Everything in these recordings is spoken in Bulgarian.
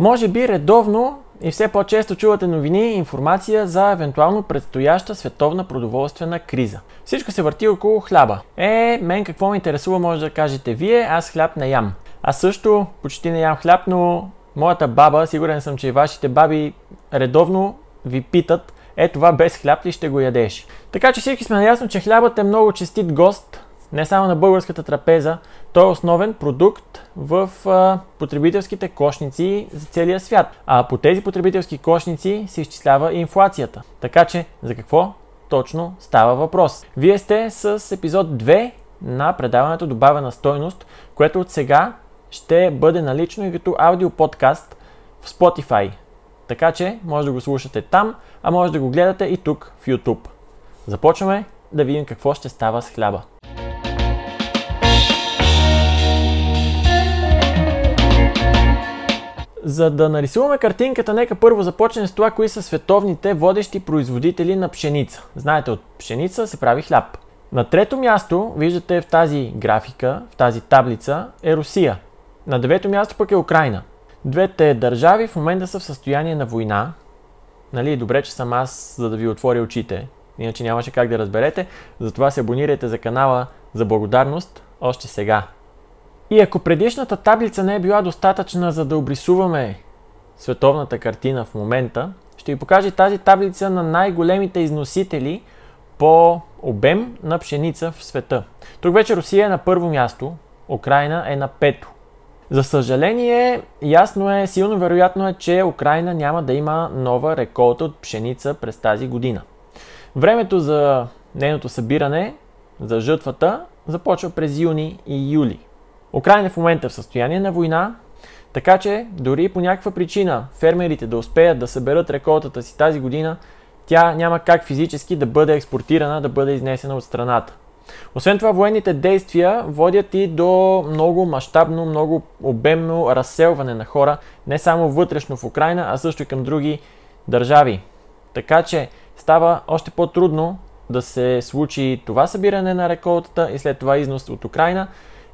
Може би редовно и все по-често чувате новини и информация за евентуално предстояща световна продоволствена криза. Всичко се върти около хляба. Е, мен какво ме интересува може да кажете вие, аз хляб не ям. Аз също почти не ям хляб, но моята баба, сигурен съм, че и вашите баби редовно ви питат, е това без хляб ли ще го ядеш. Така че всички сме наясно, че хлябът е много честит гост, не само на българската трапеза, той е основен продукт в а, потребителските кошници за целия свят. А по тези потребителски кошници се изчислява и инфлацията. Така че за какво точно става въпрос? Вие сте с епизод 2 на предаването Добавена стойност, което от сега ще бъде налично и като аудиоподкаст в Spotify. Така че може да го слушате там, а може да го гледате и тук в YouTube. Започваме да видим какво ще става с хляба. За да нарисуваме картинката, нека първо започнем с това, кои са световните водещи производители на пшеница. Знаете, от пшеница се прави хляб. На трето място, виждате в тази графика, в тази таблица, е Русия. На девето място пък е Украина. Двете държави в момента са в състояние на война. Нали, добре, че съм аз, за да ви отворя очите. Иначе нямаше как да разберете. Затова се абонирайте за канала за благодарност още сега. И ако предишната таблица не е била достатъчна за да обрисуваме световната картина в момента, ще ви покажа тази таблица на най-големите износители по обем на пшеница в света. Тук вече Русия е на първо място, Украина е на пето. За съжаление, ясно е, силно вероятно е, че Украина няма да има нова реколта от пшеница през тази година. Времето за нейното събиране, за жътвата, започва през юни и юли. Украина в момента е в състояние на война, така че дори по някаква причина фермерите да успеят да съберат реколтата си тази година, тя няма как физически да бъде експортирана, да бъде изнесена от страната. Освен това, военните действия водят и до много мащабно, много обемно разселване на хора, не само вътрешно в Украина, а също и към други държави. Така че става още по-трудно да се случи това събиране на реколтата и след това износ от Украина,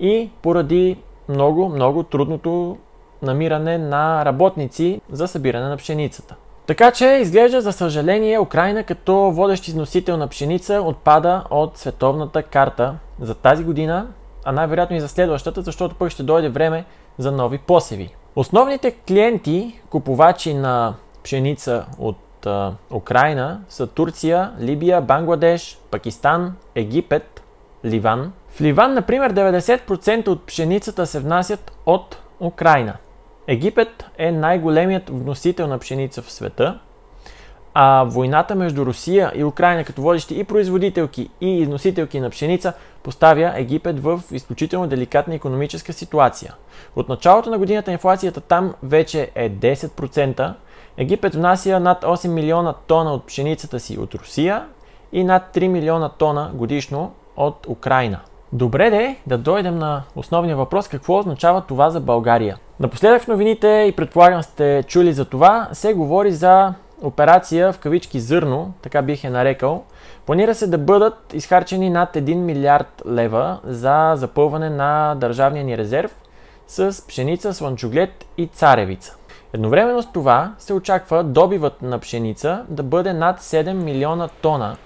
и поради много, много трудното намиране на работници за събиране на пшеницата. Така че изглежда за съжаление Украина като водещ износител на пшеница отпада от световната карта за тази година, а най-вероятно и за следващата, защото пък ще дойде време за нови посеви. Основните клиенти, купувачи на пшеница от а, Украина са Турция, Либия, Бангладеш, Пакистан, Египет, Ливан, в Ливан, например, 90% от пшеницата се внасят от Украина. Египет е най-големият вносител на пшеница в света, а войната между Русия и Украина като водещи и производителки и износителки на пшеница поставя Египет в изключително деликатна економическа ситуация. От началото на годината инфлацията там вече е 10%. Египет внася над 8 милиона тона от пшеницата си от Русия и над 3 милиона тона годишно от Украина. Добре де да дойдем на основния въпрос какво означава това за България. Напоследък в новините и предполагам сте чули за това, се говори за операция в кавички зърно, така бих я нарекал. Планира се да бъдат изхарчени над 1 милиард лева за запълване на държавния ни резерв с пшеница, слънчоглед и царевица. Едновременно с това се очаква добивът на пшеница да бъде над 7 милиона тона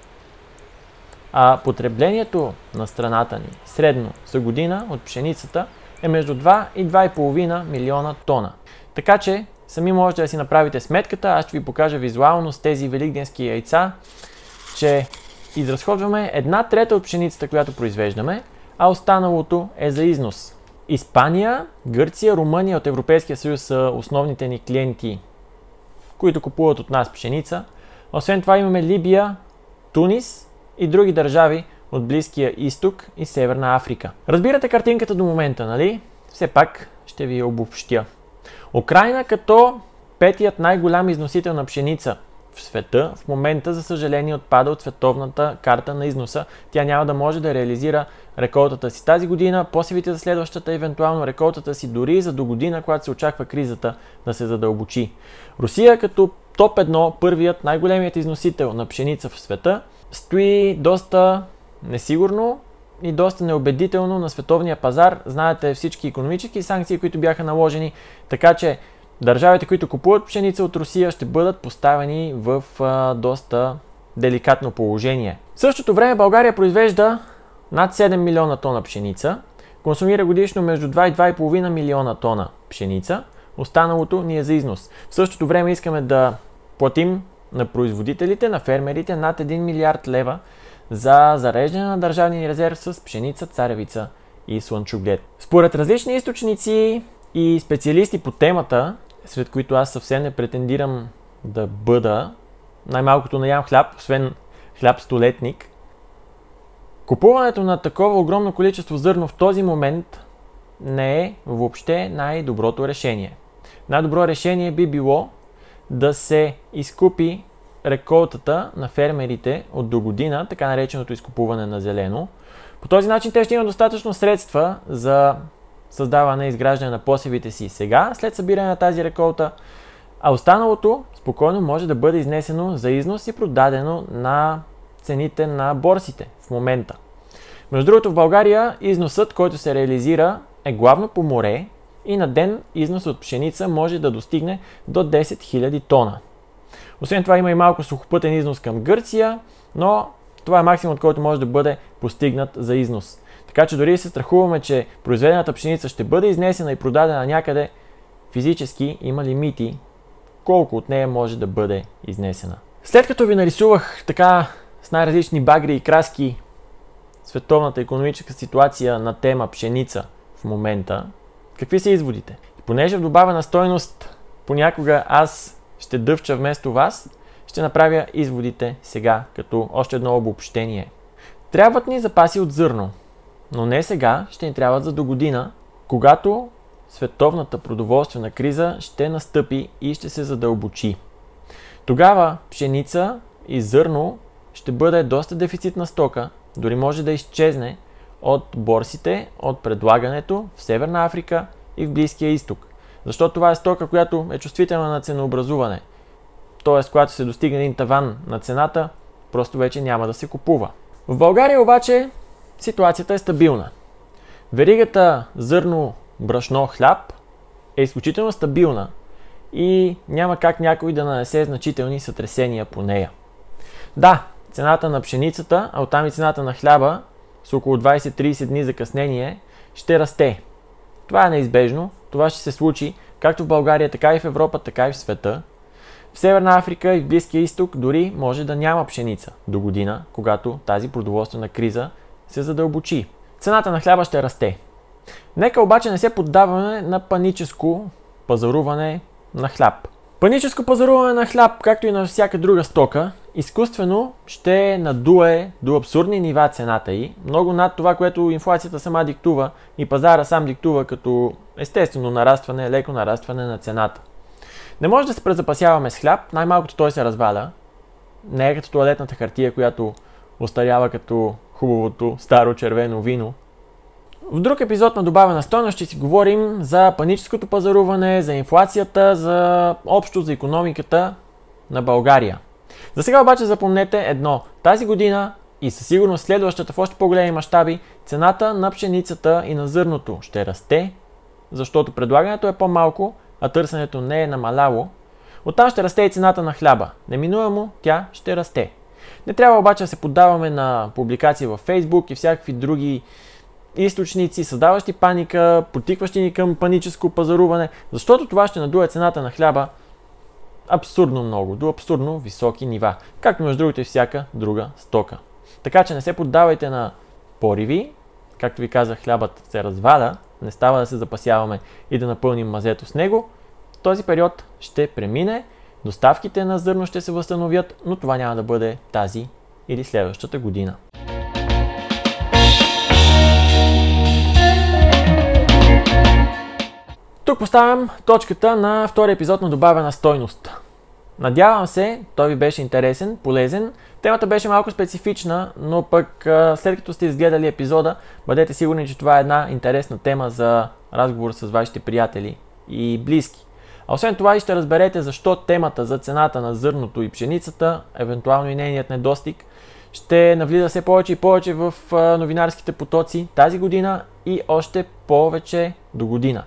а потреблението на страната ни средно за година от пшеницата е между 2 и 2,5 милиона тона. Така че сами можете да си направите сметката, аз ще ви покажа визуално с тези великденски яйца, че изразходваме една трета от пшеницата, която произвеждаме, а останалото е за износ. Испания, Гърция, Румъния от Европейския съюз са основните ни клиенти, които купуват от нас пшеница. Освен това имаме Либия, Тунис и други държави от Близкия изток и Северна Африка. Разбирате картинката до момента, нали? Все пак ще ви обобщя. Украина като петият най-голям износител на пшеница в света, в момента, за съжаление, отпада от световната карта на износа. Тя няма да може да реализира реколтата си тази година, посевите за следващата, евентуално реколтата си дори за до година, когато се очаква кризата да се задълбочи. Русия като топ 1, първият най-големият износител на пшеница в света, стои доста несигурно и доста неубедително на световния пазар. Знаете всички економически санкции, които бяха наложени, така че държавите, които купуват пшеница от Русия, ще бъдат поставени в а, доста деликатно положение. В същото време България произвежда над 7 милиона тона пшеница, консумира годишно между 2 и 2,5 милиона тона пшеница, останалото ни е за износ. В същото време искаме да платим на производителите, на фермерите над 1 милиард лева за зареждане на държавния резерв с пшеница, царевица и слънчоглед. Според различни източници и специалисти по темата, сред които аз съвсем не претендирам да бъда, най-малкото не ям хляб, освен хляб столетник, купуването на такова огромно количество зърно в този момент не е въобще най-доброто решение. Най-добро решение би било да се изкупи реколтата на фермерите от до година, така нареченото изкупуване на зелено. По този начин те ще имат достатъчно средства за създаване и изграждане на посевите си сега, след събиране на тази реколта, а останалото спокойно може да бъде изнесено за износ и продадено на цените на борсите в момента. Между другото в България износът, който се реализира е главно по море и на ден износ от пшеница може да достигне до 10 000 тона. Освен това има и малко сухопътен износ към Гърция, но това е максимум, който може да бъде постигнат за износ. Така че дори се страхуваме, че произведената пшеница ще бъде изнесена и продадена някъде, физически има лимити колко от нея може да бъде изнесена. След като ви нарисувах така с най-различни багри и краски световната економическа ситуация на тема пшеница в момента, какви са изводите? Понеже в добавена стойност понякога аз ще дъвча вместо вас, ще направя изводите сега, като още едно обобщение. Трябват ни запаси от зърно, но не сега, ще ни трябват за до година, когато световната продоволствена криза ще настъпи и ще се задълбочи. Тогава пшеница и зърно ще бъде доста дефицитна стока, дори може да изчезне от борсите, от предлагането в Северна Африка и в Близкия изток. Защото това е стока, която е чувствителна на ценообразуване. Тоест, когато се достигне един таван на цената, просто вече няма да се купува. В България обаче ситуацията е стабилна. Веригата зърно, брашно, хляб е изключително стабилна и няма как някой да нанесе значителни сътресения по нея. Да, цената на пшеницата, а оттам и цената на хляба с около 20-30 дни закъснение ще расте. Това е неизбежно, това ще се случи както в България, така и в Европа, така и в света. В Северна Африка и в Близкия изток дори може да няма пшеница до година, когато тази продоволствена криза се задълбочи. Цената на хляба ще расте. Нека обаче не се поддаваме на паническо пазаруване на хляб. Паническо пазаруване на хляб, както и на всяка друга стока, изкуствено ще надуе до абсурдни нива цената й, много над това, което инфлацията сама диктува и пазара сам диктува като естествено нарастване, леко нарастване на цената. Не може да се презапасяваме с хляб, най-малкото той се разваля. Не е като туалетната хартия, която остарява като хубавото старо червено вино. В друг епизод на добавена стойност ще си говорим за паническото пазаруване, за инфлацията, за общо за економиката на България. За сега обаче запомнете едно. Тази година и със сигурност следващата в още по-големи мащаби, цената на пшеницата и на зърното ще расте, защото предлагането е по-малко, а търсенето не е намаляло. Оттам ще расте и цената на хляба. Неминуемо тя ще расте. Не трябва обаче да се поддаваме на публикации във Facebook и всякакви други източници, създаващи паника, потикващи ни към паническо пазаруване, защото това ще надуе цената на хляба абсурдно много, до абсурдно високи нива, както между другото и всяка друга стока. Така че не се поддавайте на пориви, както ви казах, хлябът се разваля, не става да се запасяваме и да напълним мазето с него. Този период ще премине, доставките на зърно ще се възстановят, но това няма да бъде тази или следващата година. Тук поставям точката на втори епизод на добавена стойност. Надявам се, той ви беше интересен, полезен. Темата беше малко специфична, но пък след като сте изгледали епизода, бъдете сигурни, че това е една интересна тема за разговор с вашите приятели и близки. А освен това и ще разберете защо темата за цената на зърното и пшеницата, евентуално и нейният недостиг, ще навлиза все повече и повече в новинарските потоци тази година и още повече до година.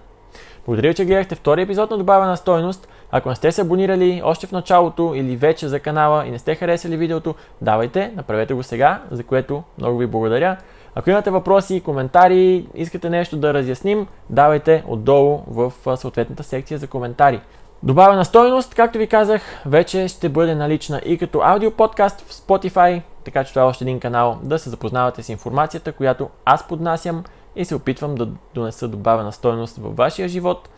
Благодаря, че гледахте втори епизод на Добавена стойност. Ако не сте се абонирали още в началото или вече за канала и не сте харесали видеото, давайте, направете го сега, за което много ви благодаря. Ако имате въпроси, коментари, искате нещо да разясним, давайте отдолу в съответната секция за коментари. Добавена стойност, както ви казах, вече ще бъде налична и като аудио подкаст в Spotify, така че това е още един канал да се запознавате с информацията, която аз поднасям и се опитвам да донеса добавена стойност във вашия живот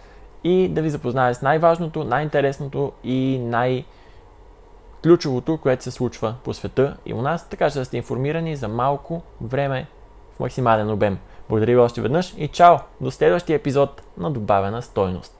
и да ви запозная с най-важното, най-интересното и най- ключовото, което се случва по света и у нас, така че да сте информирани за малко време в максимален обем. Благодаря ви още веднъж и чао! До следващия епизод на Добавена стойност.